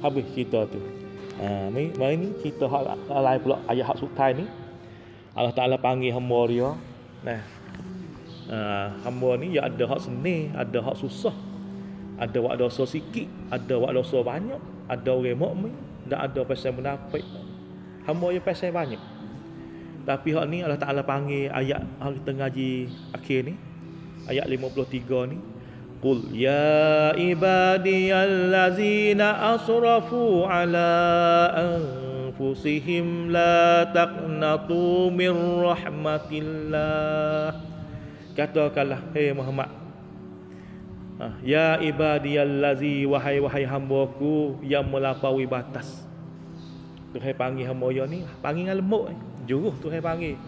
habis cerita tu. Ha ni mari ni cerita hak lain pula ayat hak sutai ni. Allah Taala panggil hamba dia. Nah ha, hamba ni ya ada hak seni ada hak susah. Ada wak dosa sikit ada wak dosa banyak ada orang mukmin dan ada pasal munafik. Hamba yang pasal banyak. Tapi hak ni Allah Taala panggil ayat hak kita ngaji akhir ni ayat 53 ni Qul ya ibadiyallazina asrafu ala anfusihim la taqnatu min rahmatillah Katakanlah hei Muhammad ha, Ya ibadiyallazi wahai wahai hambaku yang melampaui batas. Tuhai panggil hamba ya ni panggil eh juruh tu hai panggil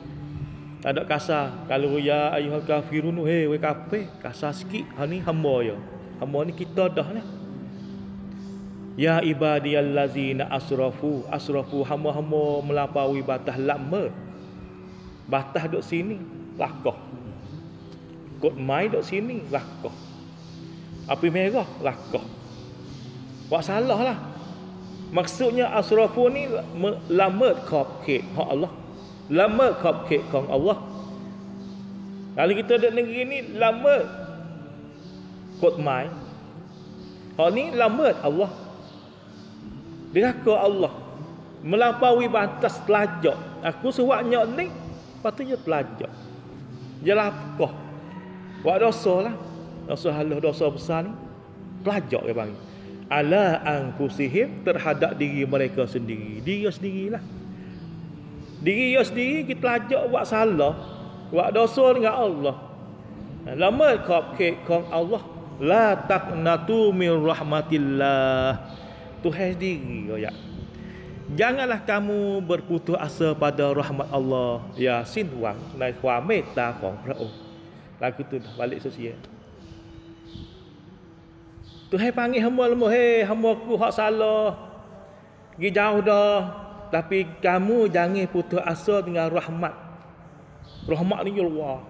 tak ada kasar. Kalau ya ayuhal kafirun hei we kafir kasar sikit. Ha ni hamba ya. Hamba ni kita dah ni. Ya ibadiyallazina asrafu. Asrafu hamba-hamba melampaui batas lama. Batas duk sini lakah. Kod mai duk sini lakah. Api merah lakah. Buat salah lah. Maksudnya asrafu ni lama kop hak Allah lama kong Allah? Kalau kita ada negeri ni lama mai. Hak ni lama Allah. Deraka Allah melampaui batas telajak. Aku sewaknya ni patutnya telajak. Jelah apa buat dosa lah. Dosa halus dosa besar ni. Telajak ke bang ala angkusihim terhadap diri mereka sendiri. Diri sendirilah Diri dia sendiri kita ajak buat salah, buat dosa dengan Allah. Lama cupcake kong Allah, la taqnatu min rahmatillah. Tuhan sendiri ya. Janganlah kamu berputus asa pada rahmat Allah. Ya sin wang naik wa meta kong Perahu. Lagu tu dah balik sosial. Tuhan panggil hamba lemah, hei hamba aku hak salah. Pergi jauh dah. Tapi kamu jangan putus asa dengan rahmat. Rahmat ni luar.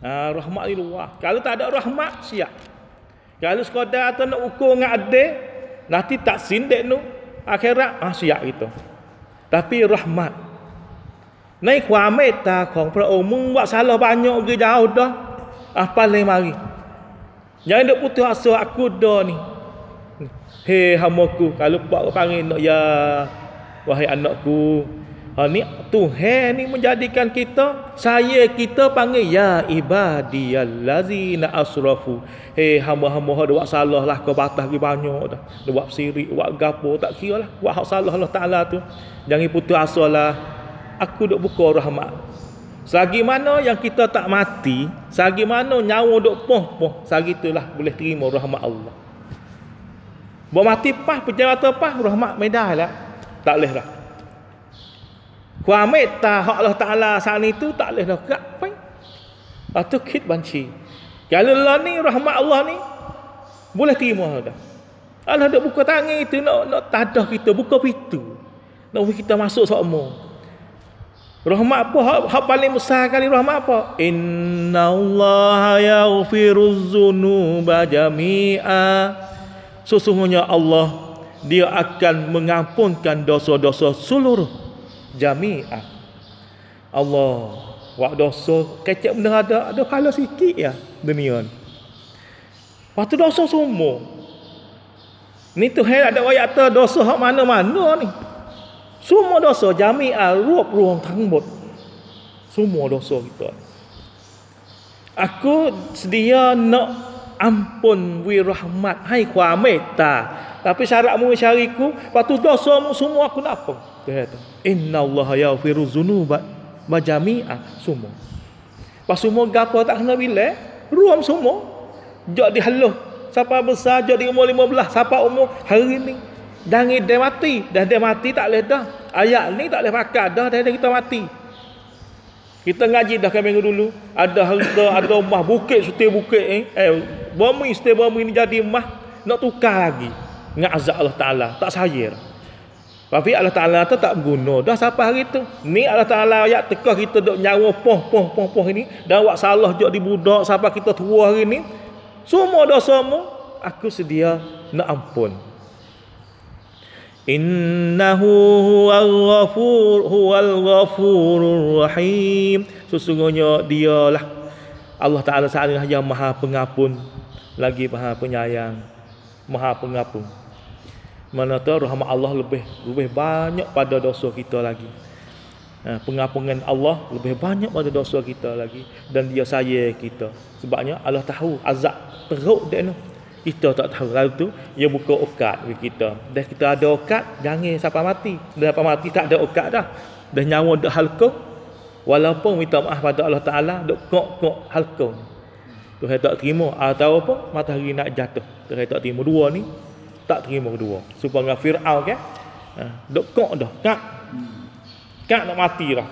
Ha, rahmat ni luar. Kalau tak ada rahmat, siap. Kalau sekadar atau nak ukur dengan adil, nanti tak sindik nu. Akhirat, ah, siap itu. Tapi rahmat. Naik kuamit tak kong para umum buat salah banyak ke jauh dah. Apa lain mari. Jangan duk putus asa aku dah ni. Hei hamaku, kalau pak panggil nak ya wahai anakku ha ni Tuhan ni menjadikan kita saya kita panggil ya ibadiyallazina asrafu. Hey hamba-hamba ada buat salah lah kau batas lagi banyak dah. Buat sirik buat gapo tak kira lah. Buat hak salah Allah Taala tu. Jangan putus asa lah. Aku duk buka rahmat. Selagi mana yang kita tak mati, selagi mana nyawa duk poh-poh, selagi itulah boleh terima rahmat Allah. Buat mati pah, pejabat pah, rahmat medah lah. Tak boleh dah. Kuamit ta hak Allah Taala saat itu tak boleh dah. Kak pai. Atau kit banci. Kalau Allah ni rahmat Allah ni boleh terima dah. Allah dah buka tangan itu nak nak tadah kita buka pintu. Nak kita masuk semua. Rahmat apa? Hak, paling besar kali rahmat apa? Inna Allah yaghfiru dzunuba jami'a. Sesungguhnya Allah dia akan mengampunkan dosa-dosa seluruh jami'ah. Allah buat dosa kecek benda ada ada kala sikit ya dunia ni. Lepas tu dosa semua. Ni tu hei ada ayat tu dosa hak mana-mana ni. Semua dosa jami'ah ruap ruang tangbut. Semua dosa kita. Aku sedia nak ampun wi rahmat hai kwa meta tapi syarat mu syariku, patu dosa mu semua aku nak apa? Kata, "Inna Allah yaghfiru dzunuba majami'a semua." Pas semua gapo tak kena bila, ruam semua. Jok dihaluh. Siapa besar jok di umur 15, siapa umur hari ni. Jangan dia mati, dah dia mati tak boleh dah. Ayat ni tak boleh pakai dah dah kita mati. Kita ngaji dah minggu dulu. Ada harta, ada rumah bukit, setir bukit eh. Eh, bumi, setir bumi ni jadi rumah. Nak tukar lagi dengan azab Allah Ta'ala tak sayir tapi Allah Ta'ala tu tak guna dah sampai hari tu ni Allah Ta'ala ayat tekah kita duk nyawa poh poh poh poh ini dan buat salah jok di budak sampai kita tua hari ni semua dosa mu aku sedia nak ampun Innahu huwal ghafur huwal ghafurur rahim. Sesungguhnya dialah Allah Taala sahaja yang Maha Pengampun lagi Maha Penyayang, Maha Pengampun. Mana tahu rahmat Allah lebih lebih banyak pada dosa kita lagi. Ha, pengampunan Allah lebih banyak pada dosa kita lagi dan dia sayang kita. Sebabnya Allah tahu azab teruk dia kita tak tahu. Lalu tu dia buka okat bagi kita. Dah kita ada okat jangan sampai mati. Dah sampai mati tak ada okat dah. Dah nyawa dah halqa. Walaupun minta maaf pada Allah Taala dok kok-kok halqa. Tuhan tak terima. Atau apa? Matahari nak jatuh. Tuhan tak terima. Dua ni tak terima kedua. Supaya dengan Fir'aun kan ha, dok kok dah. Kak. Kak nak mati dah.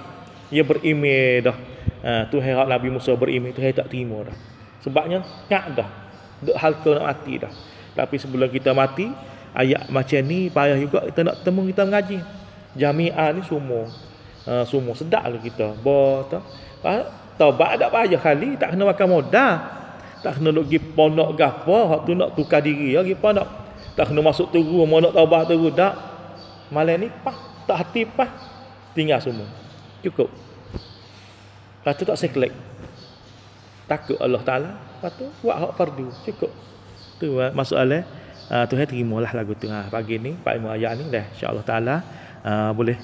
Dia berimej dah. Ha, Tuhan Nabi Musa berimej Tuhan tak terima dah. Sebabnya kak dah duk halka nak mati dah. Tapi sebelum kita mati, ayat macam ni payah juga kita nak temu kita mengaji. Jamiah ni semua. Uh, semua sedap lah kita. Ba tu. Taubat tak payah kali, tak kena makan modal. Tak kena pergi pondok gapo, hak tu nak tukar diri ya pergi pondok. Tak kena masuk turu, mau nak taubat turu dak. Malam ni pah, tak hati pah. Tinggal semua. Cukup. Lepas tu tak sekelek. Takut Allah Ta'ala Lepas tu buat hak fardu. Cukup. Tu masalah uh, Tuhan terimalah lagu tu. Ha, pagi ni Pak Imam ayat ni dah. insya-Allah taala uh, boleh